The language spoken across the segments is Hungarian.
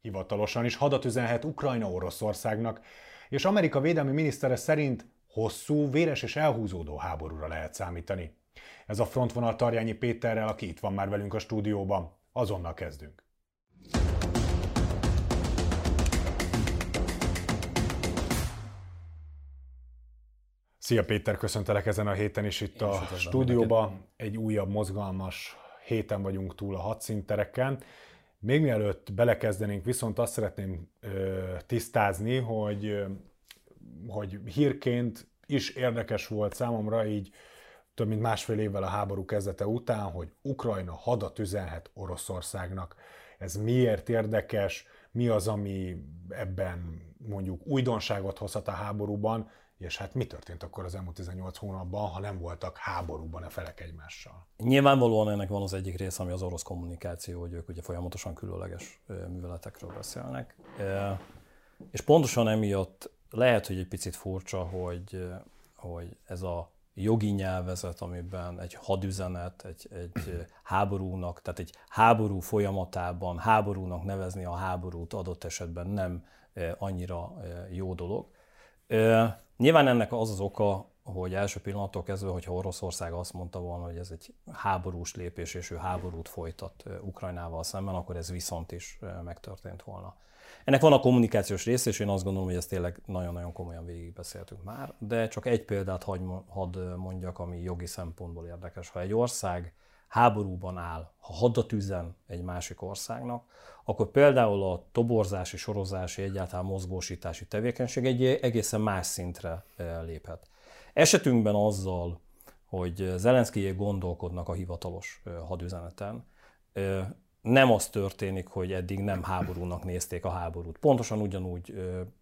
Hivatalosan is hadat üzenhet Ukrajna Oroszországnak, és Amerika védelmi minisztere szerint hosszú, véres és elhúzódó háborúra lehet számítani. Ez a frontvonal Tarjányi Péterrel, aki itt van már velünk a stúdióban. Azonnal kezdünk. Szia Péter, köszöntelek ezen a héten is itt Én a stúdióban. Egy újabb mozgalmas héten vagyunk túl a hadszíntereken. Még mielőtt belekezdenénk, viszont azt szeretném ö, tisztázni, hogy, ö, hogy hírként is érdekes volt számomra így több mint másfél évvel a háború kezdete után, hogy Ukrajna hadat üzenhet Oroszországnak. Ez miért érdekes, mi az, ami ebben mondjuk újdonságot hozhat a háborúban, és hát mi történt akkor az elmúlt 18 hónapban, ha nem voltak háborúban a felek egymással? Nyilvánvalóan ennek van az egyik része, ami az orosz kommunikáció, hogy ők ugye folyamatosan különleges műveletekről beszélnek. És pontosan emiatt lehet, hogy egy picit furcsa, hogy, hogy ez a jogi nyelvezet, amiben egy hadüzenet, egy, egy háborúnak, tehát egy háború folyamatában háborúnak nevezni a háborút adott esetben nem annyira jó dolog. Nyilván ennek az az oka, hogy első pillanattól kezdve, hogyha Oroszország azt mondta volna, hogy ez egy háborús lépés, és ő háborút folytat Ukrajnával szemben, akkor ez viszont is megtörtént volna. Ennek van a kommunikációs része, és én azt gondolom, hogy ezt tényleg nagyon-nagyon komolyan végigbeszéltünk már, de csak egy példát hadd mondjak, ami jogi szempontból érdekes. Ha egy ország háborúban áll, ha hadat üzen egy másik országnak, akkor például a toborzási, sorozási, egyáltalán mozgósítási tevékenység egy egészen más szintre eh, léphet. Esetünkben azzal, hogy Zelenszkijék gondolkodnak a hivatalos eh, hadüzeneten, eh, nem az történik, hogy eddig nem háborúnak nézték a háborút. Pontosan ugyanúgy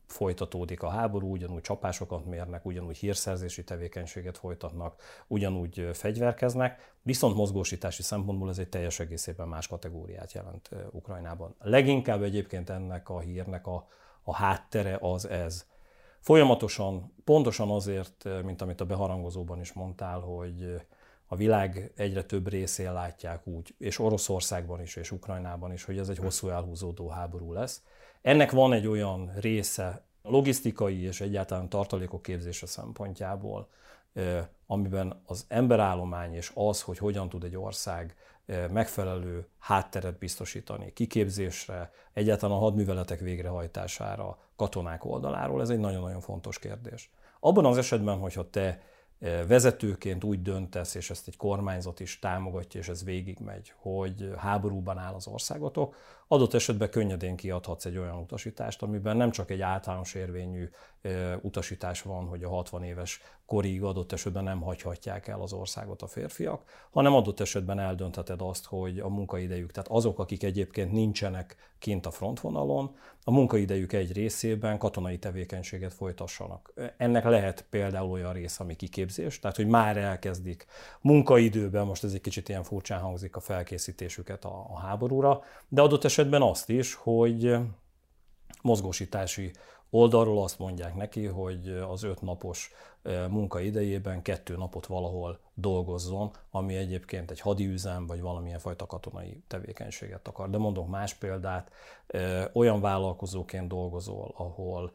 folytatódik a háború, ugyanúgy csapásokat mérnek, ugyanúgy hírszerzési tevékenységet folytatnak, ugyanúgy fegyverkeznek, viszont mozgósítási szempontból ez egy teljes egészében más kategóriát jelent Ukrajnában. Leginkább egyébként ennek a hírnek a, a háttere az ez. Folyamatosan, pontosan azért, mint amit a beharangozóban is mondtál, hogy a világ egyre több részén látják úgy, és Oroszországban is, és Ukrajnában is, hogy ez egy hosszú elhúzódó háború lesz. Ennek van egy olyan része logisztikai és egyáltalán tartalékok képzése szempontjából, amiben az emberállomány és az, hogy hogyan tud egy ország megfelelő hátteret biztosítani kiképzésre, egyáltalán a hadműveletek végrehajtására, katonák oldaláról, ez egy nagyon-nagyon fontos kérdés. Abban az esetben, hogyha te vezetőként úgy döntesz, és ezt egy kormányzat is támogatja, és ez végigmegy, hogy háborúban áll az országotok, adott esetben könnyedén kiadhatsz egy olyan utasítást, amiben nem csak egy általános érvényű utasítás van, hogy a 60 éves korig adott esetben nem hagyhatják el az országot a férfiak, hanem adott esetben eldöntheted azt, hogy a munkaidejük, tehát azok, akik egyébként nincsenek kint a frontvonalon, a munkaidejük egy részében katonai tevékenységet folytassanak. Ennek lehet például olyan rész, ami kiképzés, tehát hogy már elkezdik munkaidőben, most ez egy kicsit ilyen furcsán hangzik a felkészítésüket a, a háborúra, de adott esetben azt is, hogy mozgósítási oldalról azt mondják neki, hogy az öt napos munka idejében kettő napot valahol dolgozzon, ami egyébként egy hadiüzem vagy valamilyen fajta katonai tevékenységet akar. De mondok más példát, olyan vállalkozóként dolgozol, ahol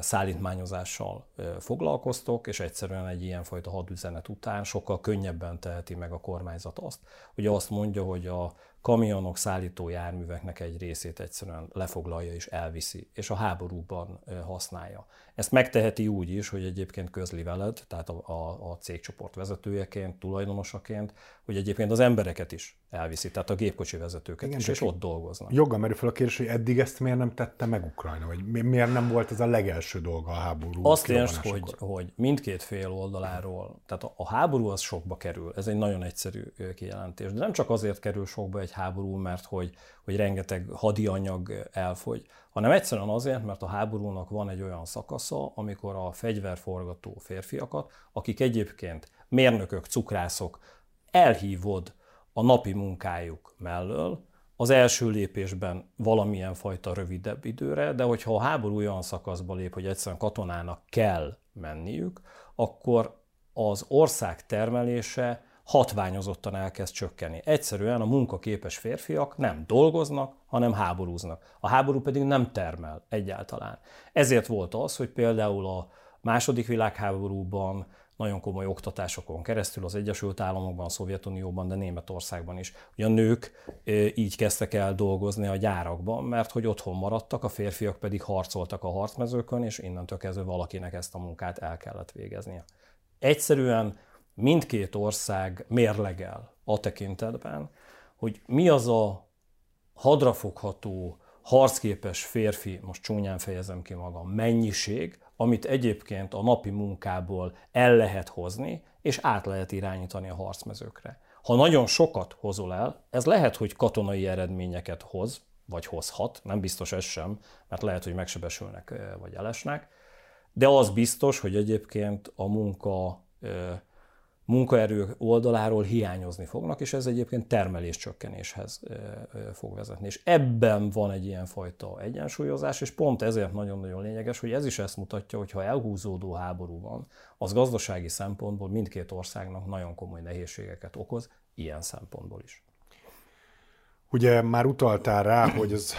szállítmányozással foglalkoztok, és egyszerűen egy ilyenfajta hadüzenet után sokkal könnyebben teheti meg a kormányzat azt, hogy azt mondja, hogy a kamionok, szállító járműveknek egy részét egyszerűen lefoglalja és elviszi, és a háborúban használja. Ezt megteheti úgy is, hogy egyébként közli veled, tehát a, a, a cégcsoport vezetőjeként, tulajdonosaként, hogy egyébként az embereket is elviszi, tehát a gépkocsi vezetőket Igen, is, és ott dolgoznak. Joggal merül fel a kérdés, hogy eddig ezt miért nem tette meg Ukrajna, vagy miért nem volt ez a legelső dolga a háború? Azt értsd, hogy, hogy mindkét fél oldaláról, tehát a háború az sokba kerül, ez egy nagyon egyszerű kijelentés, de nem csak azért kerül sokba egy háború, mert hogy, hogy rengeteg hadianyag elfogy, hanem egyszerűen azért, mert a háborúnak van egy olyan szakasza, amikor a fegyverforgató férfiakat, akik egyébként mérnökök, cukrászok, elhívod a napi munkájuk mellől, az első lépésben valamilyen fajta rövidebb időre, de hogyha a háború olyan szakaszba lép, hogy egyszerűen katonának kell menniük, akkor az ország termelése hatványozottan elkezd csökkenni. Egyszerűen a munkaképes férfiak nem dolgoznak, hanem háborúznak. A háború pedig nem termel egyáltalán. Ezért volt az, hogy például a második világháborúban nagyon komoly oktatásokon keresztül az Egyesült Államokban, a Szovjetunióban, de Németországban is. Ugye a nők így kezdtek el dolgozni a gyárakban, mert hogy otthon maradtak, a férfiak pedig harcoltak a harcmezőkön, és innentől kezdve valakinek ezt a munkát el kellett végeznie. Egyszerűen mindkét ország mérlegel a tekintetben, hogy mi az a hadrafogható, harcképes férfi, most csúnyán fejezem ki magam, mennyiség, amit egyébként a napi munkából el lehet hozni, és át lehet irányítani a harcmezőkre. Ha nagyon sokat hozol el, ez lehet, hogy katonai eredményeket hoz, vagy hozhat, nem biztos ez sem, mert lehet, hogy megsebesülnek vagy elesnek, de az biztos, hogy egyébként a munka munkaerő oldaláról hiányozni fognak, és ez egyébként termelés csökkenéshez fog vezetni. És ebben van egy ilyen fajta egyensúlyozás, és pont ezért nagyon-nagyon lényeges, hogy ez is ezt mutatja, hogy ha elhúzódó háború van, az gazdasági szempontból mindkét országnak nagyon komoly nehézségeket okoz, ilyen szempontból is. Ugye már utaltál rá, hogy az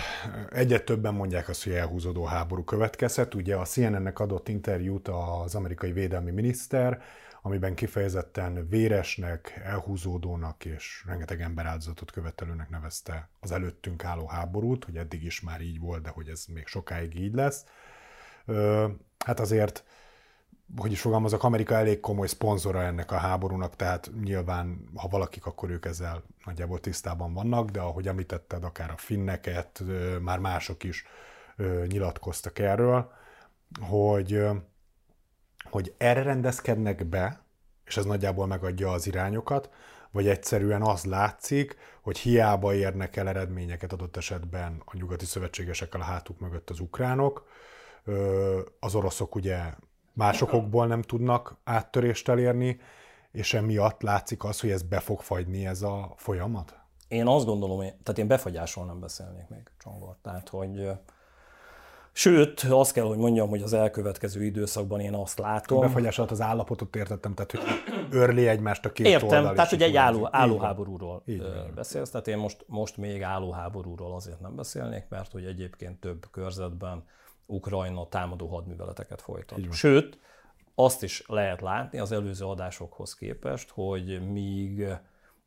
egyet többen mondják azt, hogy elhúzódó háború következhet. Ugye a CNN-nek adott interjút az amerikai védelmi miniszter, amiben kifejezetten véresnek, elhúzódónak és rengeteg emberáldozatot követelőnek nevezte az előttünk álló háborút, hogy eddig is már így volt, de hogy ez még sokáig így lesz. Hát azért, hogy is fogalmazok, Amerika elég komoly szponzora ennek a háborúnak, tehát nyilván, ha valakik, akkor ők ezzel nagyjából tisztában vannak, de ahogy említetted, akár a finneket, már mások is nyilatkoztak erről, hogy hogy erre rendezkednek be, és ez nagyjából megadja az irányokat, vagy egyszerűen az látszik, hogy hiába érnek el eredményeket adott esetben a nyugati szövetségesekkel a hátuk mögött az ukránok, az oroszok ugye másokokból nem tudnak áttörést elérni, és emiatt látszik az, hogy ez be fog fagyni ez a folyamat? Én azt gondolom, tehát én befagyásról nem beszélnék még, Csongor. Tehát, hogy Sőt, azt kell, hogy mondjam, hogy az elkövetkező időszakban én azt látom. A befagyás alatt az állapotot értettem, tehát hogy örli egymást a két Értem, oldal. tehát hogy egy álló, állóháborúról beszélsz, tehát én most, most még állóháborúról azért nem beszélnék, mert hogy egyébként több körzetben Ukrajna támadó hadműveleteket folytat. Sőt, azt is lehet látni az előző adásokhoz képest, hogy míg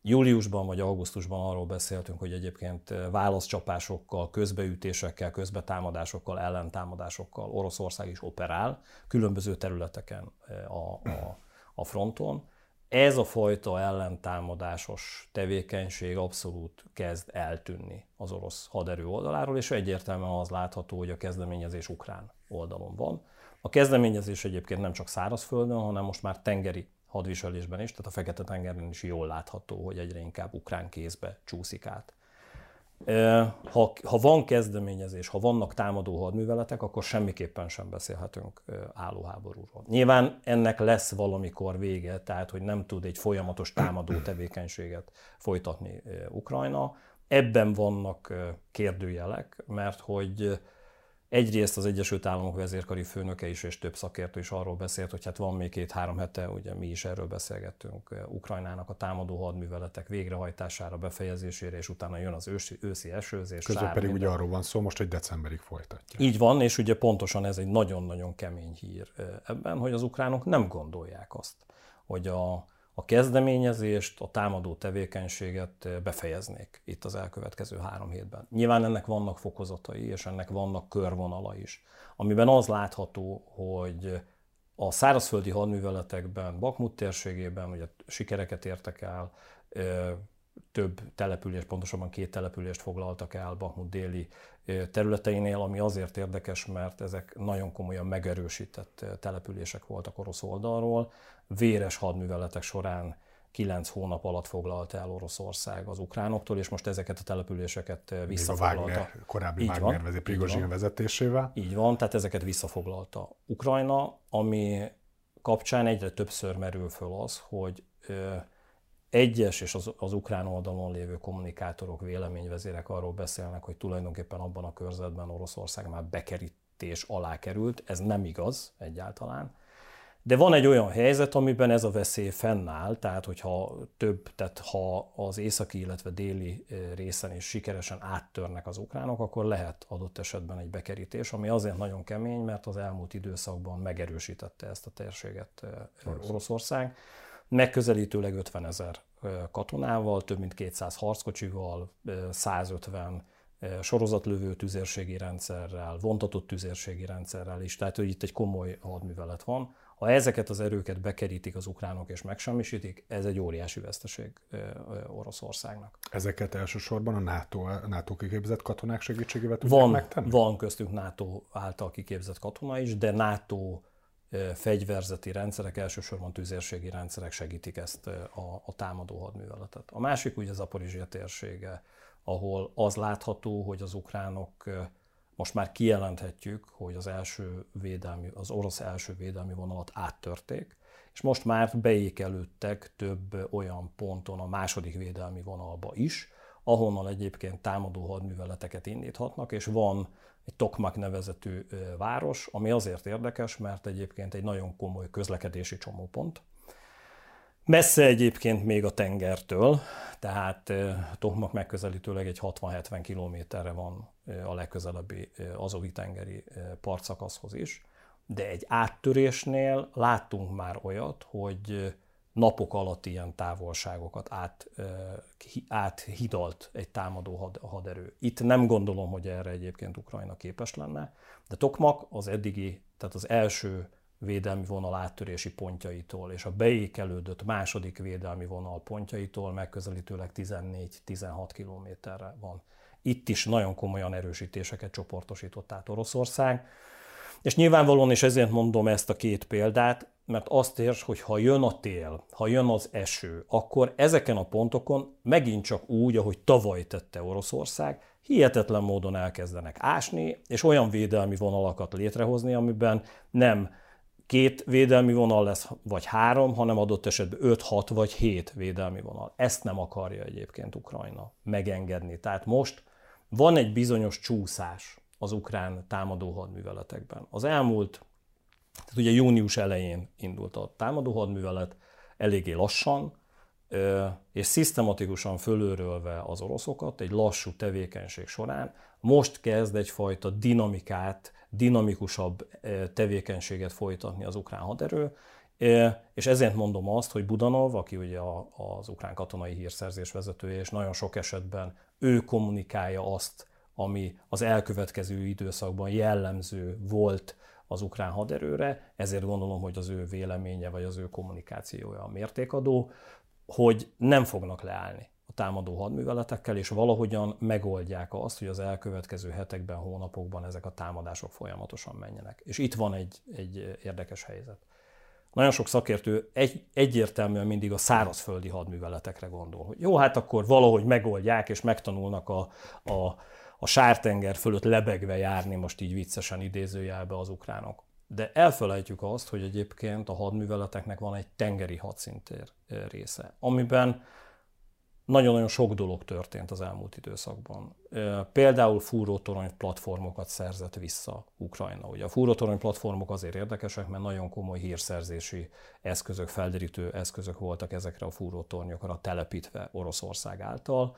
Júliusban vagy augusztusban arról beszéltünk, hogy egyébként válaszcsapásokkal, közbeütésekkel, közbetámadásokkal, ellentámadásokkal Oroszország is operál különböző területeken a, a, a fronton. Ez a fajta ellentámadásos tevékenység abszolút kezd eltűnni az orosz haderő oldaláról, és egyértelműen az látható, hogy a kezdeményezés ukrán oldalon van. A kezdeményezés egyébként nem csak szárazföldön, hanem most már tengeri hadviselésben is, tehát a Fekete-tengeren is jól látható, hogy egyre inkább ukrán kézbe csúszik át. Ha, ha van kezdeményezés, ha vannak támadó hadműveletek, akkor semmiképpen sem beszélhetünk állóháborúról. Nyilván ennek lesz valamikor vége, tehát hogy nem tud egy folyamatos támadó tevékenységet folytatni Ukrajna. Ebben vannak kérdőjelek, mert hogy Egyrészt az Egyesült Államok vezérkari főnöke is és több szakértő is arról beszélt, hogy hát van még két-három hete, ugye mi is erről beszélgettünk, Ukrajnának a támadó hadműveletek végrehajtására, befejezésére, és utána jön az ősi, őszi esőzés. Közben pedig ugye arról van szó most, hogy decemberig folytatja. Így van, és ugye pontosan ez egy nagyon-nagyon kemény hír ebben, hogy az ukránok nem gondolják azt, hogy a, a kezdeményezést, a támadó tevékenységet befejeznék itt az elkövetkező három hétben. Nyilván ennek vannak fokozatai, és ennek vannak körvonala is, amiben az látható, hogy a szárazföldi hadműveletekben, Bakmut térségében ugye sikereket értek el, több település, pontosabban két települést foglaltak el Bakmut déli területeinél, ami azért érdekes, mert ezek nagyon komolyan megerősített települések voltak orosz oldalról. Véres hadműveletek során kilenc hónap alatt foglalta el Oroszország az ukránoktól, és most ezeket a településeket visszafoglalta. Még a Wagner, korábbi így Wagner vezet, Prigozsin vezetésével. Így van, tehát ezeket visszafoglalta Ukrajna, ami kapcsán egyre többször merül föl az, hogy egyes és az, az ukrán oldalon lévő kommunikátorok, véleményvezérek arról beszélnek, hogy tulajdonképpen abban a körzetben Oroszország már bekerítés alá került. Ez nem igaz egyáltalán. De van egy olyan helyzet, amiben ez a veszély fennáll, tehát hogyha több, tehát ha az északi, illetve déli részen is sikeresen áttörnek az ukránok, akkor lehet adott esetben egy bekerítés, ami azért nagyon kemény, mert az elmúlt időszakban megerősítette ezt a térséget Oroszország. Megközelítőleg 50 ezer katonával, több mint 200 harckocsival, 150 sorozatlövő tüzérségi rendszerrel, vontatott tüzérségi rendszerrel is, tehát hogy itt egy komoly hadművelet van. Ha ezeket az erőket bekerítik az ukránok és megsemmisítik, ez egy óriási veszteség Oroszországnak. Ezeket elsősorban a NATO, NATO kiképzett katonák segítségével tudják van, megtenni? Van köztünk NATO által kiképzett katona is, de NATO fegyverzeti rendszerek, elsősorban tüzérségi rendszerek segítik ezt a, a támadó hadműveletet. A másik ugye Zaporizsia térsége, ahol az látható, hogy az ukránok most már kijelenthetjük, hogy az első védelmi, az orosz első védelmi vonalat áttörték, és most már beékelődtek több olyan ponton a második védelmi vonalba is, ahonnan egyébként támadó hadműveleteket indíthatnak, és van egy Tokmak nevezetű város, ami azért érdekes, mert egyébként egy nagyon komoly közlekedési csomópont. Messze egyébként még a tengertől, tehát Tokmak megközelítőleg egy 60-70 kilométerre van a legközelebbi azovi tengeri partszakaszhoz is, de egy áttörésnél láttunk már olyat, hogy napok alatt ilyen távolságokat át, áthidalt egy támadó had, haderő. Itt nem gondolom, hogy erre egyébként Ukrajna képes lenne, de Tokmak az eddigi, tehát az első védelmi vonal áttörési pontjaitól és a beékelődött második védelmi vonal pontjaitól megközelítőleg 14-16 kilométerre van. Itt is nagyon komolyan erősítéseket csoportosított át Oroszország. És nyilvánvalóan, és ezért mondom ezt a két példát, mert azt érts, hogy ha jön a tél, ha jön az eső, akkor ezeken a pontokon megint csak úgy, ahogy tavaly tette Oroszország, hihetetlen módon elkezdenek ásni, és olyan védelmi vonalakat létrehozni, amiben nem két védelmi vonal lesz, vagy három, hanem adott esetben 5, 6 vagy 7 védelmi vonal. Ezt nem akarja egyébként Ukrajna megengedni. Tehát most van egy bizonyos csúszás az ukrán támadó hadműveletekben. Az elmúlt, tehát ugye június elején indult a támadó hadművelet, eléggé lassan, és szisztematikusan fölőrölve az oroszokat egy lassú tevékenység során, most kezd egyfajta dinamikát, dinamikusabb tevékenységet folytatni az ukrán haderő, és ezért mondom azt, hogy Budanov, aki ugye az ukrán katonai hírszerzés vezetője, és nagyon sok esetben ő kommunikálja azt, ami az elkövetkező időszakban jellemző volt az ukrán haderőre, ezért gondolom, hogy az ő véleménye vagy az ő kommunikációja a mértékadó, hogy nem fognak leállni a támadó hadműveletekkel, és valahogyan megoldják azt, hogy az elkövetkező hetekben, hónapokban ezek a támadások folyamatosan menjenek. És itt van egy, egy érdekes helyzet. Nagyon sok szakértő egy, egyértelműen mindig a szárazföldi hadműveletekre gondol, hogy jó, hát akkor valahogy megoldják, és megtanulnak a, a, a sártenger fölött lebegve járni, most így viccesen idézőjelbe az ukránok. De elfelejtjük azt, hogy egyébként a hadműveleteknek van egy tengeri hadszintér része, amiben nagyon-nagyon sok dolog történt az elmúlt időszakban. Például fúrótorony platformokat szerzett vissza Ukrajna. Ugye a fúrótorony platformok azért érdekesek, mert nagyon komoly hírszerzési eszközök, felderítő eszközök voltak ezekre a fúrótornyokra telepítve Oroszország által.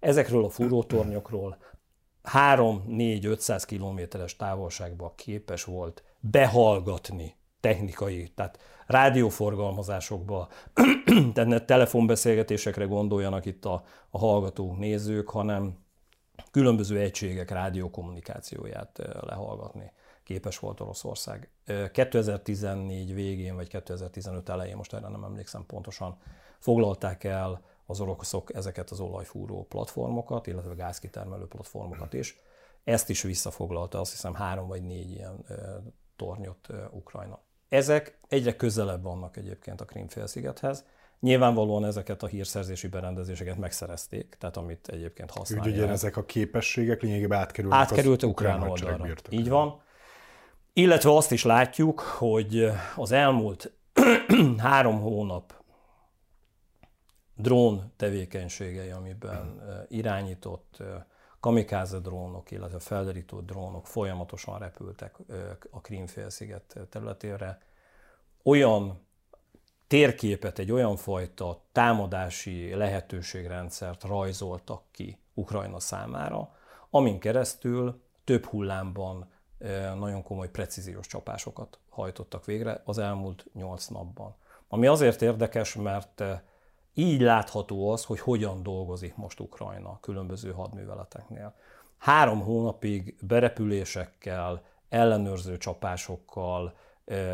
Ezekről a fúrótornyokról 3-4-500 kilométeres távolságban képes volt behallgatni technikai, tehát rádióforgalmazásokba, tehát ne telefonbeszélgetésekre gondoljanak itt a, a hallgatók, nézők, hanem különböző egységek rádiókommunikációját lehallgatni képes volt Oroszország. 2014 végén vagy 2015 elején, most erre nem emlékszem pontosan, foglalták el az oroszok ezeket az olajfúró platformokat, illetve gázkitermelő platformokat is. Ezt is visszafoglalta, azt hiszem három vagy négy ilyen tornyot Ukrajna. Ezek egyre közelebb vannak egyébként a Krimfélszigethez. Nyilvánvalóan ezeket a hírszerzési berendezéseket megszerezték, tehát amit egyébként használják. Úgy, ugye ezek a képességek lényegében átkerültek Átkerültek az ukrán oldalra. Így van. Illetve azt is látjuk, hogy az elmúlt három hónap drón tevékenységei, amiben irányított kamikáze drónok, illetve felderítő drónok folyamatosan repültek a Krímfélsziget területére. olyan térképet, egy olyan fajta támadási lehetőségrendszert rajzoltak ki Ukrajna számára, amin keresztül több hullámban nagyon komoly precíziós csapásokat hajtottak végre az elmúlt nyolc napban. Ami azért érdekes, mert így látható az, hogy hogyan dolgozik most Ukrajna különböző hadműveleteknél. Három hónapig berepülésekkel, ellenőrző csapásokkal,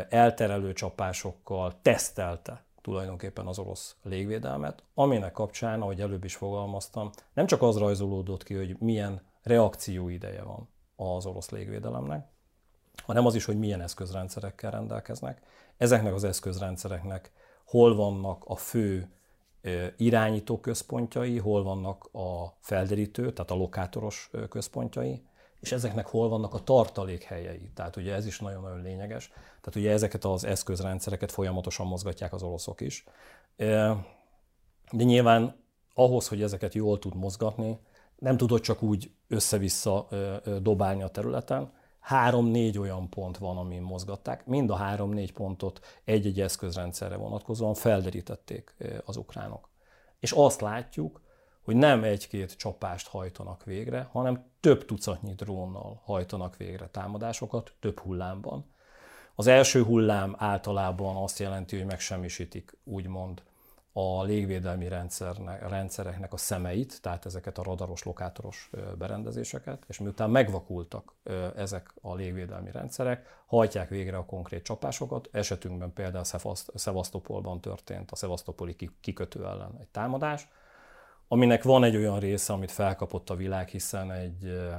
elterelő csapásokkal tesztelte tulajdonképpen az orosz légvédelmet, aminek kapcsán, ahogy előbb is fogalmaztam, nem csak az rajzolódott ki, hogy milyen reakció ideje van az orosz légvédelemnek, hanem az is, hogy milyen eszközrendszerekkel rendelkeznek. Ezeknek az eszközrendszereknek hol vannak a fő irányító központjai, hol vannak a felderítő, tehát a lokátoros központjai, és ezeknek hol vannak a tartalékhelyei. Tehát ugye ez is nagyon-nagyon lényeges. Tehát ugye ezeket az eszközrendszereket folyamatosan mozgatják az oroszok is. De nyilván ahhoz, hogy ezeket jól tud mozgatni, nem tudod csak úgy össze-vissza dobálni a területen. Három-négy olyan pont van, amin mozgatták. Mind a három-négy pontot egy-egy eszközrendszerre vonatkozóan felderítették az ukránok. És azt látjuk, hogy nem egy-két csapást hajtanak végre, hanem több tucatnyi drónnal hajtanak végre támadásokat, több hullámban. Az első hullám általában azt jelenti, hogy megsemmisítik úgymond a légvédelmi rendszernek, rendszereknek a szemeit, tehát ezeket a radaros, lokátoros berendezéseket, és miután megvakultak ezek a légvédelmi rendszerek, hajtják végre a konkrét csapásokat. Esetünkben például Szevasztopolban történt a Szevasztopoli kikötő ellen egy támadás, aminek van egy olyan része, amit felkapott a világ, hiszen egy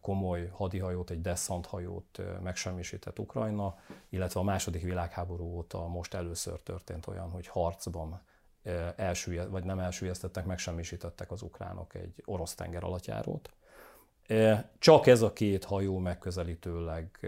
komoly hadihajót, egy hajót megsemmisített Ukrajna, illetve a második világháború óta most először történt olyan, hogy harcban elsüllyed, vagy nem elsüllyesztettek, megsemmisítettek az ukránok egy orosz tenger alattjárót. Csak ez a két hajó megközelítőleg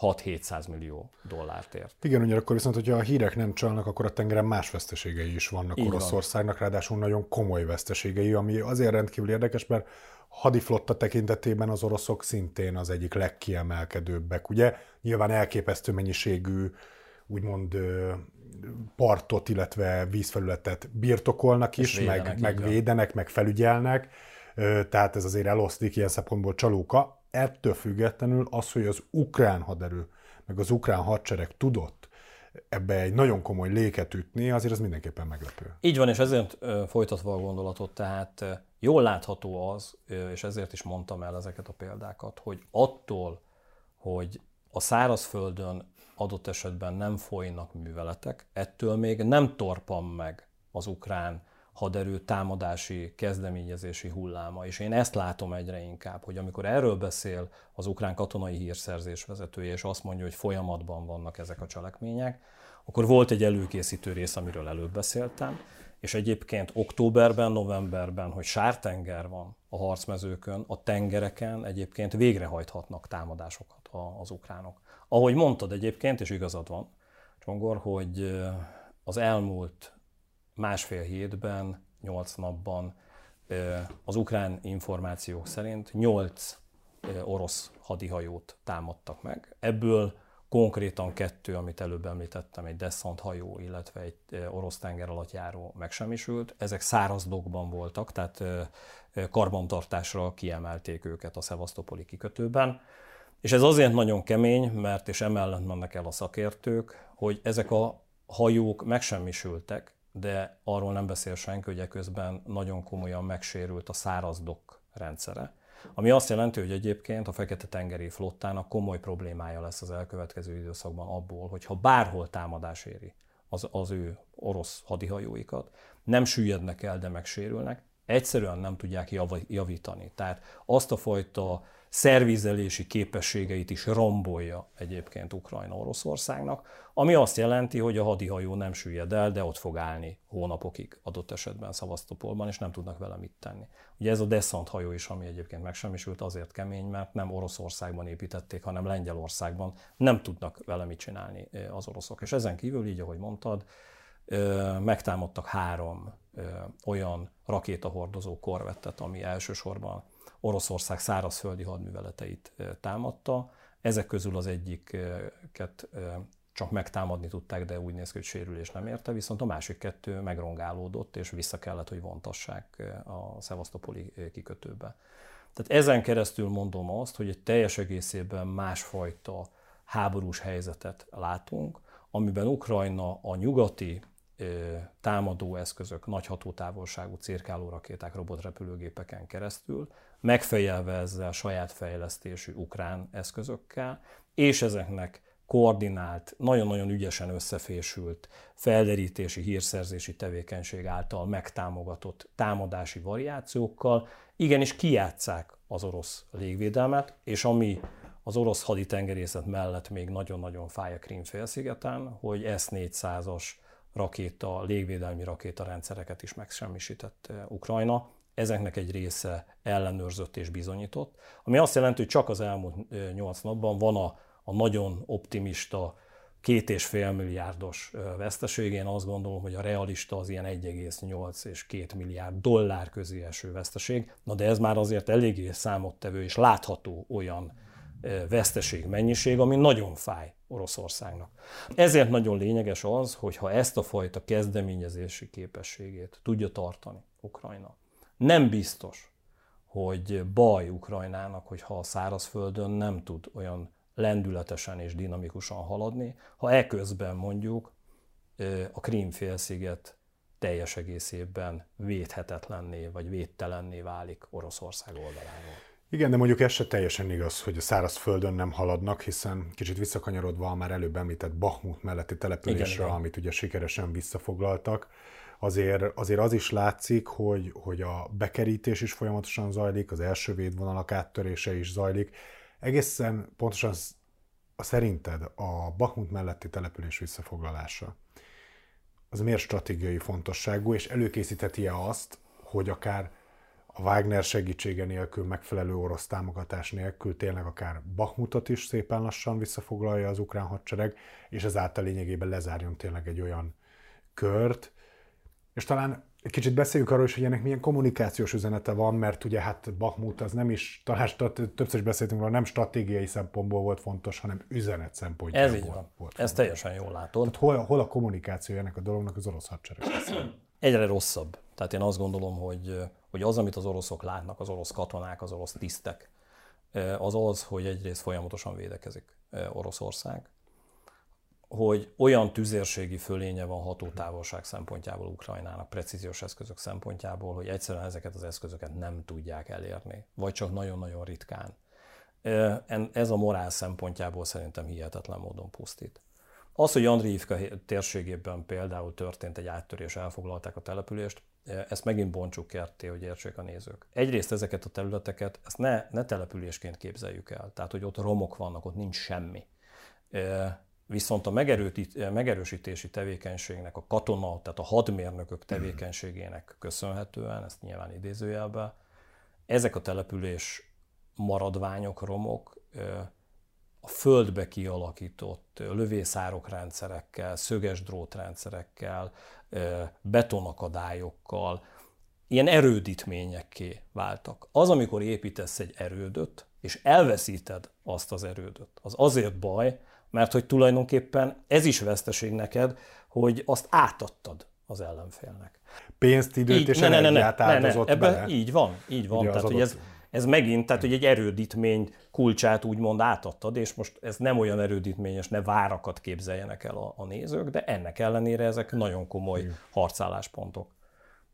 6-700 millió dollárt ért. Igen, ugye akkor viszont, hogyha a hírek nem csalnak, akkor a tengeren más veszteségei is vannak Így Oroszországnak, van. ráadásul nagyon komoly veszteségei, ami azért rendkívül érdekes, mert hadiflotta tekintetében az oroszok szintén az egyik legkiemelkedőbbek. Ugye nyilván elképesztő mennyiségű úgymond partot, illetve vízfelületet birtokolnak is, védenek, meg, meg védenek, meg felügyelnek, tehát ez azért elosztik ilyen szempontból csalóka. Ettől függetlenül az, hogy az ukrán haderő, meg az ukrán hadsereg tudott ebbe egy nagyon komoly léket ütni, azért ez mindenképpen meglepő. Így van, és ezért folytatva a gondolatot, tehát jól látható az, és ezért is mondtam el ezeket a példákat, hogy attól, hogy a szárazföldön adott esetben nem folynak műveletek, ettől még nem torpan meg az ukrán haderő támadási, kezdeményezési hulláma. És én ezt látom egyre inkább, hogy amikor erről beszél az ukrán katonai hírszerzés vezetője, és azt mondja, hogy folyamatban vannak ezek a cselekmények, akkor volt egy előkészítő rész, amiről előbb beszéltem, és egyébként októberben, novemberben, hogy sártenger van a harcmezőkön, a tengereken egyébként végrehajthatnak támadásokat az ukránok. Ahogy mondtad egyébként, és igazad van, Csongor, hogy az elmúlt másfél hétben, nyolc napban az ukrán információk szerint nyolc orosz hadihajót támadtak meg. Ebből konkrétan kettő, amit előbb említettem, egy Dessant hajó, illetve egy orosz tenger alatt járó megsemmisült. Ezek száraz dokban voltak, tehát karbantartásra kiemelték őket a Szevasztopoli kikötőben. És ez azért nagyon kemény, mert és emellett mennek el a szakértők, hogy ezek a hajók megsemmisültek, de arról nem beszél senki, hogy közben nagyon komolyan megsérült a szárazdok rendszere. Ami azt jelenti, hogy egyébként a Fekete-tengeri flottának komoly problémája lesz az elkövetkező időszakban abból, hogy ha bárhol támadás éri az, az ő orosz hadihajóikat, nem süllyednek el, de megsérülnek, egyszerűen nem tudják javítani. Tehát azt a fajta szervizelési képességeit is rombolja egyébként Ukrajna Oroszországnak, ami azt jelenti, hogy a hadihajó nem süllyed el, de ott fog állni hónapokig adott esetben Szavasztopolban, és nem tudnak vele mit tenni. Ugye ez a Dessant hajó is, ami egyébként megsemmisült, azért kemény, mert nem Oroszországban építették, hanem Lengyelországban. Nem tudnak vele mit csinálni az oroszok. És ezen kívül, így ahogy mondtad, megtámadtak három olyan rakétahordozó korvettet, ami elsősorban Oroszország szárazföldi hadműveleteit támadta. Ezek közül az egyiket csak megtámadni tudták, de úgy néz ki, hogy sérülés nem érte, viszont a másik kettő megrongálódott, és vissza kellett, hogy vontassák a Szevasztopoli kikötőbe. Tehát ezen keresztül mondom azt, hogy egy teljes egészében másfajta háborús helyzetet látunk, amiben Ukrajna a nyugati támadó eszközök, nagy hatótávolságú cirkáló rakéták, robotrepülőgépeken keresztül, megfejelve ezzel saját fejlesztésű ukrán eszközökkel, és ezeknek koordinált, nagyon-nagyon ügyesen összefésült felderítési, hírszerzési tevékenység által megtámogatott támadási variációkkal igenis kijátszák az orosz légvédelmet, és ami az orosz haditengerészet mellett még nagyon-nagyon fáj a Krímfélszigeten, hogy S-400-as rakéta, légvédelmi rakétarendszereket is megsemmisített eh, Ukrajna. Ezeknek egy része ellenőrzött és bizonyított, ami azt jelenti, hogy csak az elmúlt eh, nyolc napban van a, a nagyon optimista két és fél milliárdos veszteség. Én azt gondolom, hogy a realista az ilyen 1,8 és 2 milliárd dollár közé eső veszteség. Na de ez már azért eléggé számottevő és látható olyan veszteség mennyiség, ami nagyon fáj Oroszországnak. Ezért nagyon lényeges az, hogy ha ezt a fajta kezdeményezési képességét tudja tartani Ukrajna, nem biztos, hogy baj Ukrajnának, hogyha a szárazföldön nem tud olyan lendületesen és dinamikusan haladni, ha eközben mondjuk a Krím-félsziget teljes egészében védhetetlenné vagy védtelenné válik Oroszország oldaláról. Igen, de mondjuk ez se teljesen igaz, hogy a szárazföldön nem haladnak, hiszen kicsit visszakanyarodva a már előbb említett Bahmut melletti településre, igen, amit ugye sikeresen visszafoglaltak, azért, azért az is látszik, hogy, hogy a bekerítés is folyamatosan zajlik, az első védvonalak áttörése is zajlik. Egészen pontosan szerinted a Bahmut melletti település visszafoglalása az miért stratégiai fontosságú, és előkészítheti-e azt, hogy akár a Wagner segítsége nélkül, megfelelő orosz támogatás nélkül tényleg akár Bakhmutot is szépen lassan visszafoglalja az ukrán hadsereg, és ezáltal lényegében lezárjon tényleg egy olyan kört. És talán egy kicsit beszéljük arról is, hogy ennek milyen kommunikációs üzenete van, mert ugye hát Bakhmut az nem is, talán többször is beszéltünk róla, nem stratégiai szempontból volt fontos, hanem üzenet szempontjából Ez így van. volt Ez teljesen jól látod. Tehát hol, hol a kommunikáció ennek a dolognak az orosz hadsereg? Egyre rosszabb. Tehát én azt gondolom, hogy hogy az, amit az oroszok látnak, az orosz katonák, az orosz tisztek, az az, hogy egyrészt folyamatosan védekezik Oroszország, hogy olyan tüzérségi fölénye van hatótávolság szempontjából Ukrajnának, precíziós eszközök szempontjából, hogy egyszerűen ezeket az eszközöket nem tudják elérni, vagy csak nagyon-nagyon ritkán. Ez a morál szempontjából szerintem hihetetlen módon pusztít. Az, hogy Andriivka térségében például történt egy áttörés, elfoglalták a települést, ezt megint bontsuk kerté, hogy értsék a nézők. Egyrészt ezeket a területeket, ezt ne, ne településként képzeljük el, tehát hogy ott romok vannak, ott nincs semmi. Viszont a megerősítési tevékenységnek, a katona, tehát a hadmérnökök tevékenységének köszönhetően, ezt nyilván idézőjelben, ezek a település maradványok, romok a földbe kialakított lövészárok rendszerekkel, szöges drótrendszerekkel, betonakadályokkal, ilyen erődítményekké váltak. Az, amikor építesz egy erődöt, és elveszíted azt az erődöt, az azért baj, mert hogy tulajdonképpen ez is veszteség neked, hogy azt átadtad az ellenfélnek. Pénzt, időt így, és ne, energiát ne, ne, ne, ne, ebben Így van, így van. Ugye tehát, hogy ez, ez megint, tehát hogy egy erődítmény kulcsát úgymond átadtad, és most ez nem olyan erődítményes, ne várakat képzeljenek el a, a nézők, de ennek ellenére ezek nagyon komoly Igen. harcálláspontok.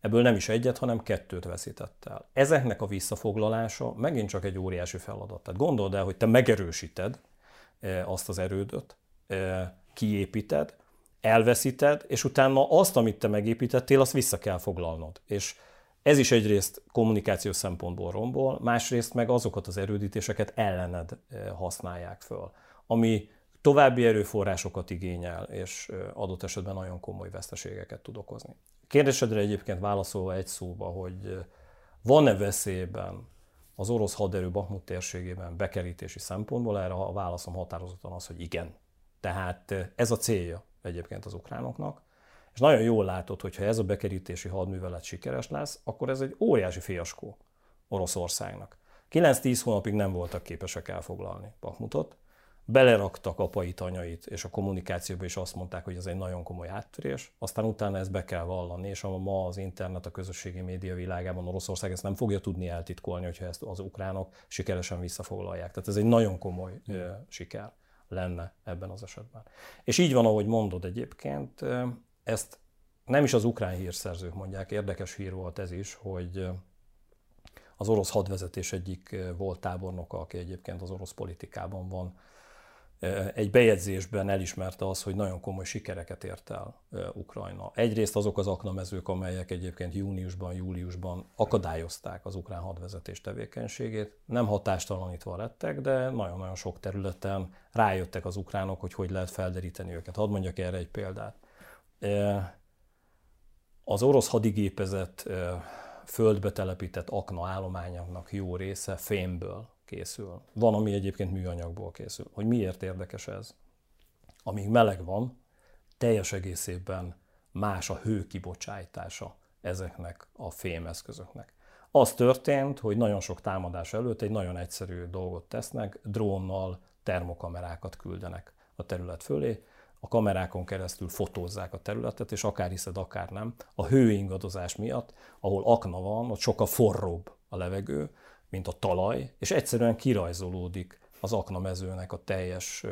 Ebből nem is egyet, hanem kettőt veszített el. Ezeknek a visszafoglalása megint csak egy óriási feladat. Tehát gondold el, hogy te megerősíted azt az erődöt, e, kiépíted, elveszíted, és utána azt, amit te megépítettél, azt vissza kell foglalnod. És ez is egyrészt kommunikációs szempontból rombol, másrészt meg azokat az erődítéseket ellened eh, használják föl, ami további erőforrásokat igényel, és eh, adott esetben nagyon komoly veszteségeket tud okozni. Kérdésedre egyébként válaszolva egy szóba, hogy eh, van-e veszélyben az orosz haderő Bakmut térségében bekerítési szempontból, erre a válaszom határozottan az, hogy igen. Tehát ez a célja egyébként az ukránoknak. És nagyon jól látod, hogy ha ez a bekerítési hadművelet sikeres lesz, akkor ez egy óriási fiaskó Oroszországnak. 9-10 hónapig nem voltak képesek elfoglalni Bakmutot, beleraktak apait, anyait, és a kommunikációba is azt mondták, hogy ez egy nagyon komoly áttörés, aztán utána ezt be kell vallani, és ma az internet, a közösségi média világában Oroszország ezt nem fogja tudni eltitkolni, hogyha ezt az ukránok sikeresen visszafoglalják. Tehát ez egy nagyon komoly mm. siker lenne ebben az esetben. És így van, ahogy mondod egyébként, ezt nem is az ukrán hírszerzők mondják, érdekes hír volt ez is, hogy az orosz hadvezetés egyik volt tábornoka, aki egyébként az orosz politikában van, egy bejegyzésben elismerte az, hogy nagyon komoly sikereket ért el Ukrajna. Egyrészt azok az aknamezők, amelyek egyébként júniusban, júliusban akadályozták az ukrán hadvezetés tevékenységét, nem hatástalanítva lettek, de nagyon-nagyon sok területen rájöttek az ukránok, hogy hogy lehet felderíteni őket. Hadd mondjak erre egy példát. Az orosz hadigépezet földbe telepített akna állományoknak jó része fémből készül. Van, ami egyébként műanyagból készül. Hogy miért érdekes ez? Amíg meleg van, teljes egészében más a hő kibocsátása ezeknek a fémeszközöknek. Az történt, hogy nagyon sok támadás előtt egy nagyon egyszerű dolgot tesznek, drónnal termokamerákat küldenek a terület fölé, a kamerákon keresztül fotózzák a területet, és akár hiszed, akár nem, a hőingadozás miatt, ahol akna van, ott sokkal forróbb a levegő, mint a talaj, és egyszerűen kirajzolódik az aknamezőnek a teljes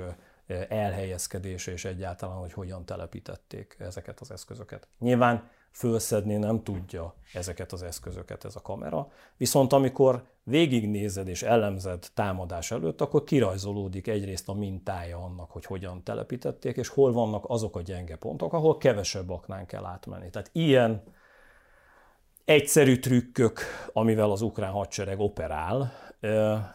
elhelyezkedése, és egyáltalán, hogy hogyan telepítették ezeket az eszközöket. Nyilván fölszedni nem tudja ezeket az eszközöket ez a kamera, viszont amikor végignézed és elemzed támadás előtt, akkor kirajzolódik egyrészt a mintája annak, hogy hogyan telepítették, és hol vannak azok a gyenge pontok, ahol kevesebb aknán kell átmenni. Tehát ilyen egyszerű trükkök, amivel az ukrán hadsereg operál,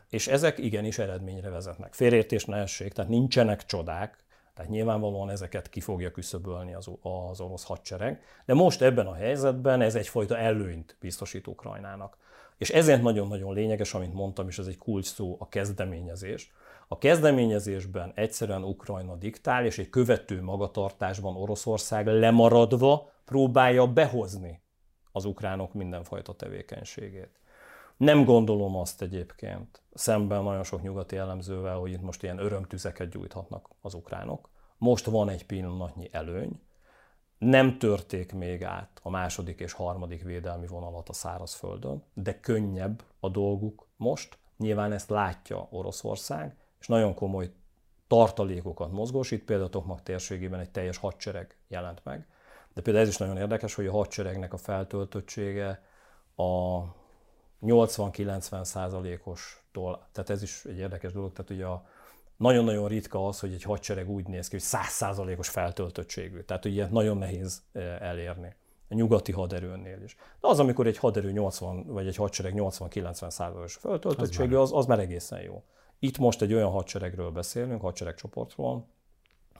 és ezek igenis eredményre vezetnek. Félértés ne essék, tehát nincsenek csodák, tehát nyilvánvalóan ezeket ki fogja küszöbölni az, az orosz hadsereg, de most ebben a helyzetben ez egyfajta előnyt biztosít Ukrajnának. És ezért nagyon-nagyon lényeges, amit mondtam, és ez egy kulcs szó, a kezdeményezés. A kezdeményezésben egyszerűen Ukrajna diktál, és egy követő magatartásban Oroszország lemaradva próbálja behozni az ukránok mindenfajta tevékenységét. Nem gondolom azt egyébként, szemben nagyon sok nyugati elemzővel, hogy itt most ilyen örömtüzeket gyújthatnak az ukránok. Most van egy pillanatnyi előny, nem törték még át a második és harmadik védelmi vonalat a szárazföldön, de könnyebb a dolguk most. Nyilván ezt látja Oroszország, és nagyon komoly tartalékokat mozgósít, például Tokmak térségében egy teljes hadsereg jelent meg. De például ez is nagyon érdekes, hogy a hadseregnek a feltöltöttsége a 80-90 százalékostól, tehát ez is egy érdekes dolog, tehát ugye a, nagyon-nagyon ritka az, hogy egy hadsereg úgy néz ki, hogy 100 százalékos feltöltöttségű. Tehát ugye nagyon nehéz elérni a nyugati haderőnél is. De az, amikor egy haderő 80, vagy egy hadsereg 80-90 százalékos feltöltöttségű, az, az már egészen jó. Itt most egy olyan hadseregről beszélünk, hadseregcsoportról,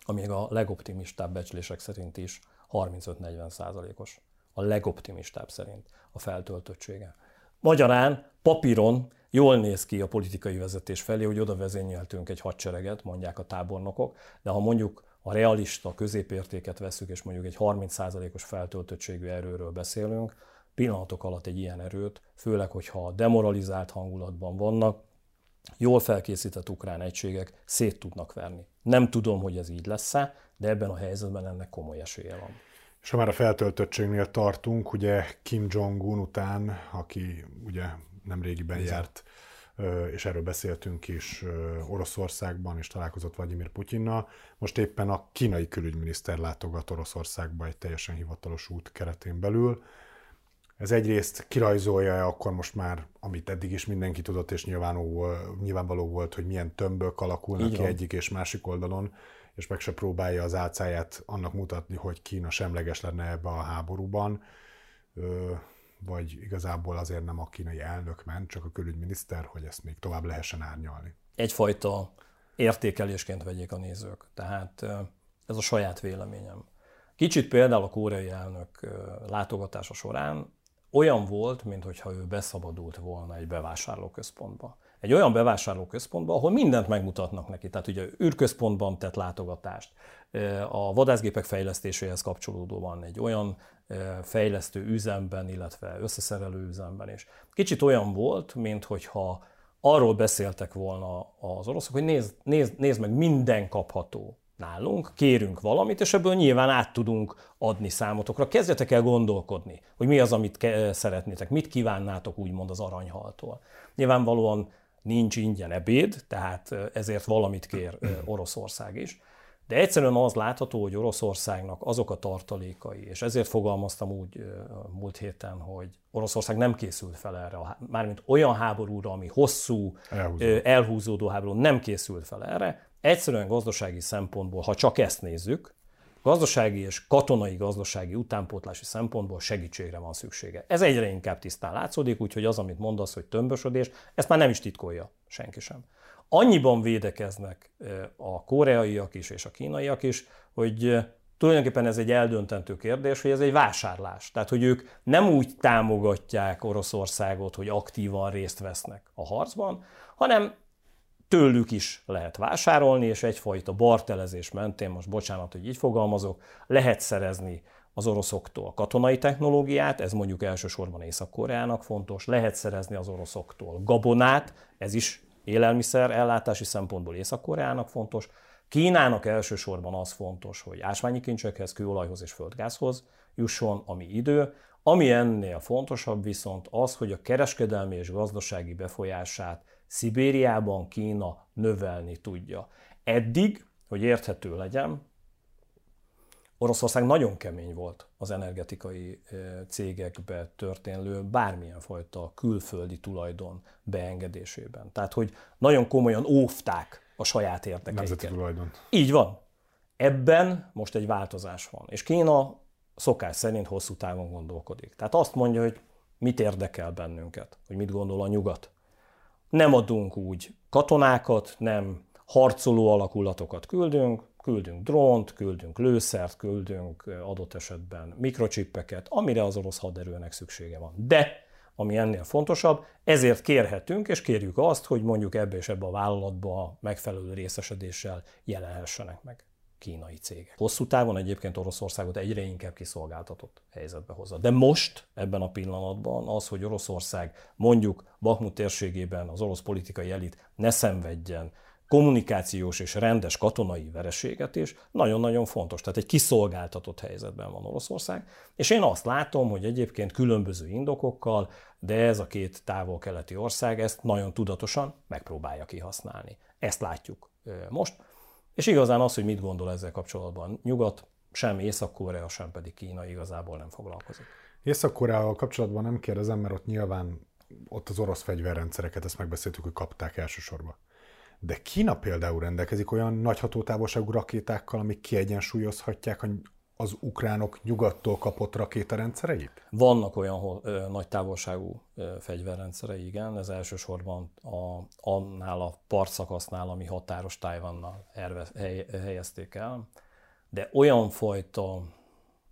ami a legoptimistább becslések szerint is 35-40 százalékos. A legoptimistább szerint a feltöltöttsége. Magyarán, papíron jól néz ki a politikai vezetés felé, hogy oda vezényeltünk egy hadsereget, mondják a tábornokok, de ha mondjuk a realista középértéket veszük, és mondjuk egy 30%-os feltöltöttségű erőről beszélünk, pillanatok alatt egy ilyen erőt, főleg, hogyha demoralizált hangulatban vannak, jól felkészített ukrán egységek szét tudnak verni. Nem tudom, hogy ez így lesz-e, de ebben a helyzetben ennek komoly esélye van. És ha már a feltöltöttségnél tartunk, ugye Kim Jong-un után, aki ugye nem régiben Bizony. járt, és erről beszéltünk is Oroszországban, és találkozott Vladimir Putyinnal. Most éppen a kínai külügyminiszter látogat Oroszországba egy teljesen hivatalos út keretén belül. Ez egyrészt kirajzolja akkor most már, amit eddig is mindenki tudott, és nyilvánvaló volt, hogy milyen tömbök alakulnak Így ki van. egyik és másik oldalon, és meg se próbálja az álcáját annak mutatni, hogy Kína semleges lenne ebbe a háborúban, vagy igazából azért nem a kínai elnök ment, csak a külügyminiszter, hogy ezt még tovább lehessen árnyalni. Egyfajta értékelésként vegyék a nézők. Tehát ez a saját véleményem. Kicsit például a kóreai elnök látogatása során olyan volt, mintha ő beszabadult volna egy bevásárlóközpontba egy olyan bevásárlóközpontba, ahol mindent megmutatnak neki. Tehát ugye űrközpontban tett látogatást, a vadászgépek fejlesztéséhez kapcsolódóan egy olyan fejlesztő üzemben, illetve összeszerelő üzemben is. Kicsit olyan volt, mint hogyha arról beszéltek volna az oroszok, hogy nézd, nézd, nézd meg, minden kapható nálunk, kérünk valamit, és ebből nyilván át tudunk adni számotokra. Kezdjetek el gondolkodni, hogy mi az, amit szeretnétek, mit kívánnátok úgymond az aranyhaltól. Nyilvánvalóan nincs ingyen ebéd, tehát ezért valamit kér Oroszország is. De egyszerűen az látható, hogy Oroszországnak azok a tartalékai, és ezért fogalmaztam úgy múlt héten, hogy Oroszország nem készült fel erre, mármint olyan háborúra, ami hosszú, elhúzódó, elhúzódó háború, nem készült fel erre. Egyszerűen gazdasági szempontból, ha csak ezt nézzük, gazdasági és katonai gazdasági utánpótlási szempontból segítségre van szüksége. Ez egyre inkább tisztán látszódik, úgyhogy az, amit mondasz, hogy tömbösödés, ezt már nem is titkolja senki sem annyiban védekeznek a koreaiak is és a kínaiak is, hogy tulajdonképpen ez egy eldöntentő kérdés, hogy ez egy vásárlás. Tehát, hogy ők nem úgy támogatják Oroszországot, hogy aktívan részt vesznek a harcban, hanem tőlük is lehet vásárolni, és egyfajta bartelezés mentén, most bocsánat, hogy így fogalmazok, lehet szerezni az oroszoktól katonai technológiát, ez mondjuk elsősorban Észak-Koreának fontos, lehet szerezni az oroszoktól gabonát, ez is élelmiszer ellátási szempontból Észak-Koreának fontos, Kínának elsősorban az fontos, hogy ásványi kincsekhez, kőolajhoz és földgázhoz jusson, ami idő. Ami ennél fontosabb viszont az, hogy a kereskedelmi és gazdasági befolyását Szibériában Kína növelni tudja. Eddig, hogy érthető legyen, Oroszország nagyon kemény volt az energetikai cégekbe történő bármilyen fajta külföldi tulajdon beengedésében. Tehát, hogy nagyon komolyan óvták a saját érdekeiket. Nemzeti tulajdon. Így van. Ebben most egy változás van. És Kína szokás szerint hosszú távon gondolkodik. Tehát azt mondja, hogy mit érdekel bennünket, hogy mit gondol a nyugat. Nem adunk úgy katonákat, nem harcoló alakulatokat küldünk, küldünk drónt, küldünk lőszert, küldünk adott esetben mikrocsippeket, amire az orosz haderőnek szüksége van. De, ami ennél fontosabb, ezért kérhetünk, és kérjük azt, hogy mondjuk ebbe és ebbe a vállalatba megfelelő részesedéssel jelenhessenek meg kínai cégek. Hosszú távon egyébként Oroszországot egyre inkább kiszolgáltatott helyzetbe hozza. De most, ebben a pillanatban az, hogy Oroszország mondjuk Bakhmut térségében az orosz politikai elit ne szenvedjen kommunikációs és rendes katonai vereséget is, nagyon-nagyon fontos. Tehát egy kiszolgáltatott helyzetben van Oroszország, és én azt látom, hogy egyébként különböző indokokkal, de ez a két távol-keleti ország ezt nagyon tudatosan megpróbálja kihasználni. Ezt látjuk most. És igazán az, hogy mit gondol ezzel kapcsolatban nyugat, sem Észak-Korea, sem pedig Kína igazából nem foglalkozik. Észak-Koreával kapcsolatban nem kérdezem, mert ott nyilván ott az orosz fegyverrendszereket, ezt megbeszéltük, hogy kapták elsősorban. De Kína például rendelkezik olyan nagy hatótávolságú rakétákkal, amik kiegyensúlyozhatják az ukránok nyugattól kapott rakétarendszereit? Vannak olyan ö, nagy távolságú ö, fegyverrendszerei, igen. Ez elsősorban a, annál a partszakasznál, ami határos Tájvannal hely, helyezték el. De olyan fajta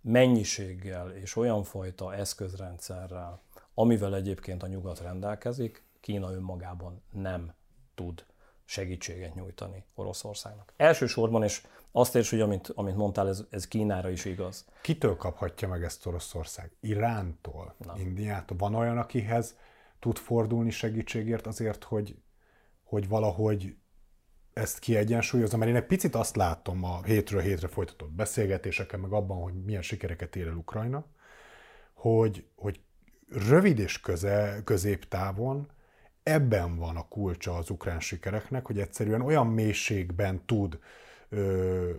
mennyiséggel és olyan fajta eszközrendszerrel, amivel egyébként a nyugat rendelkezik, Kína önmagában nem tud segítséget nyújtani Oroszországnak. Elsősorban, és azt érts, hogy amit, amit mondtál, ez, ez Kínára is igaz. Kitől kaphatja meg ezt Oroszország? Irántól? Nem. Indiától? Van olyan, akihez tud fordulni segítségért azért, hogy, hogy valahogy ezt kiegyensúlyozza, mert én egy picit azt látom a hétről hétre folytatott beszélgetéseken, meg abban, hogy milyen sikereket ér el Ukrajna, hogy, hogy rövid és köze, középtávon ebben van a kulcsa az ukrán sikereknek, hogy egyszerűen olyan mélységben tud ö,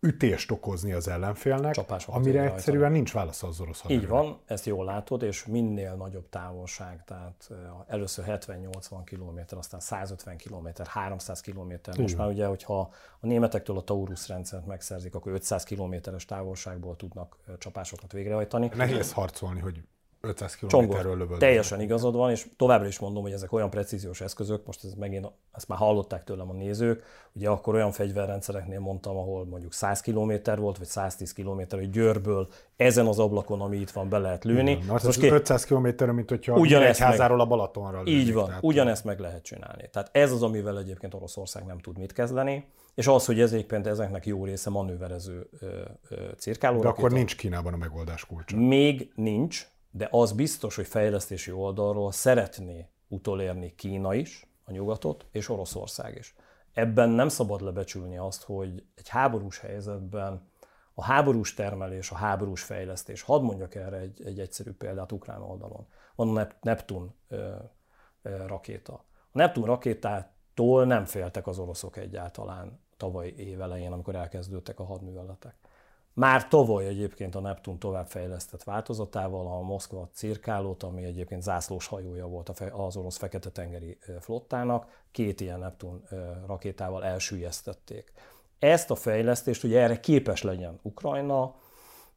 ütést okozni az ellenfélnek, Csapásokat amire egyszerűen rajta. nincs válasz az orosz hadsereg. Így van, ezt jól látod, és minél nagyobb távolság, tehát először 70-80 km, aztán 150 km, 300 km. Most már ugye, hogyha a németektől a Taurus rendszert megszerzik, akkor 500 kilométeres távolságból tudnak csapásokat végrehajtani. Nehéz harcolni, hogy 500 kilométerről lövöld. Teljesen igazad van, és továbbra is mondom, hogy ezek olyan precíziós eszközök, most ez megint, ezt már hallották tőlem a nézők, ugye akkor olyan fegyverrendszereknél mondtam, ahol mondjuk 100 km volt, vagy 110 km, hogy Győrből ezen az ablakon, ami itt van, be lehet lőni. Igen, most most 500 km, mint hogyha ugyanezt házáról a Balatonra lőni. Így van, tehát... ugyanezt meg lehet csinálni. Tehát ez az, amivel egyébként Oroszország nem tud mit kezdeni, és az, hogy ez egyébként ezeknek jó része manőverező cirkáló. De akkor nincs Kínában a megoldás kulcsa. Még nincs, de az biztos, hogy fejlesztési oldalról szeretné utolérni Kína is a nyugatot, és Oroszország is. Ebben nem szabad lebecsülni azt, hogy egy háborús helyzetben a háborús termelés, a háborús fejlesztés, hadd mondjak erre egy, egy egyszerű példát ukrán oldalon. Van a Neptun ö, ö, rakéta. A Neptun rakétától nem féltek az oroszok egyáltalán tavaly évelején, amikor elkezdődtek a hadműveletek. Már tavaly egyébként a Neptun továbbfejlesztett változatával a Moszkva cirkálót, ami egyébként zászlós hajója volt az orosz Fekete-tengeri flottának, két ilyen Neptun rakétával elsüllyesztették. Ezt a fejlesztést, hogy erre képes legyen Ukrajna,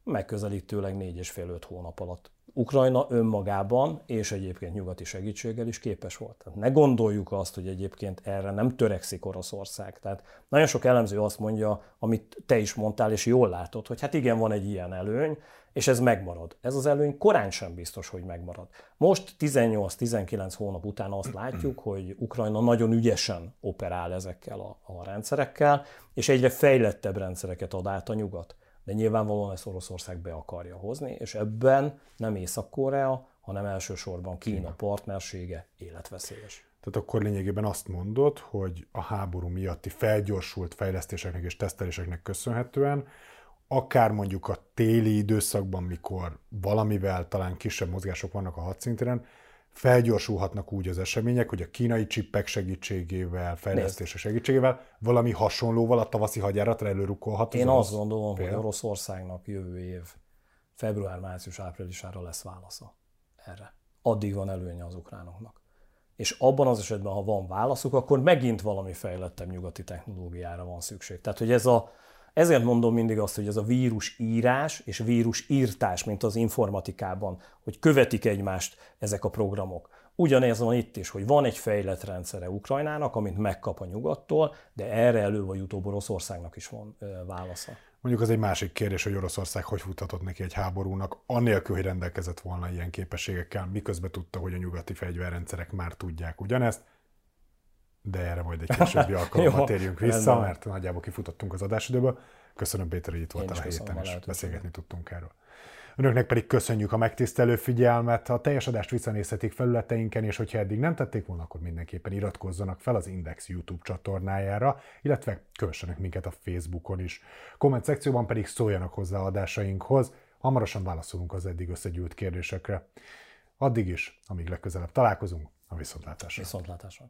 megközelítőleg 4,5-5 hónap alatt Ukrajna önmagában és egyébként nyugati segítséggel is képes volt. Tehát ne gondoljuk azt, hogy egyébként erre nem törekszik Oroszország. Tehát nagyon sok elemző azt mondja, amit te is mondtál, és jól látod, hogy hát igen, van egy ilyen előny, és ez megmarad. Ez az előny korán sem biztos, hogy megmarad. Most 18-19 hónap után azt látjuk, hogy Ukrajna nagyon ügyesen operál ezekkel a, a rendszerekkel, és egyre fejlettebb rendszereket ad át a nyugat de nyilvánvalóan ezt Oroszország be akarja hozni, és ebben nem Észak-Korea, hanem elsősorban Kína partnersége életveszélyes. Tehát akkor lényegében azt mondod, hogy a háború miatti felgyorsult fejlesztéseknek és teszteléseknek köszönhetően, akár mondjuk a téli időszakban, mikor valamivel talán kisebb mozgások vannak a hadszintéren, felgyorsulhatnak úgy az események, hogy a kínai csippek segítségével, fejlesztése segítségével valami hasonlóval a tavaszi hadjáratra előrukkolhat. Én azt gondolom, fél. hogy Oroszországnak jövő év február, március, áprilisára lesz válasza erre. Addig van előnye az ukránoknak. És abban az esetben, ha van válaszuk, akkor megint valami fejlettebb nyugati technológiára van szükség. Tehát, hogy ez a, ezért mondom mindig azt, hogy ez a vírus írás és vírus írtás, mint az informatikában, hogy követik egymást ezek a programok. Ugyanez van itt is, hogy van egy fejlett rendszere Ukrajnának, amit megkap a nyugattól, de erre elő vagy utóbb Oroszországnak is van válasza. Mondjuk az egy másik kérdés, hogy Oroszország hogy futhatott neki egy háborúnak, annélkül, hogy rendelkezett volna ilyen képességekkel, miközben tudta, hogy a nyugati fegyverrendszerek már tudják ugyanezt de erre majd egy későbbi alkalommal térjünk vissza, mert nagyjából kifutottunk az adásidőből. Köszönöm Péter, hogy itt voltál a héten, és beszélgetni tudtunk erről. Önöknek pedig köszönjük a megtisztelő figyelmet. A teljes adást visszanézhetik felületeinken, és hogyha eddig nem tették volna, akkor mindenképpen iratkozzanak fel az Index YouTube csatornájára, illetve kövessenek minket a Facebookon is. Komment szekcióban pedig szóljanak hozzá adásainkhoz, hamarosan válaszolunk az eddig összegyűlt kérdésekre. Addig is, amíg legközelebb találkozunk, a viszontlátásra. Viszontlátásra.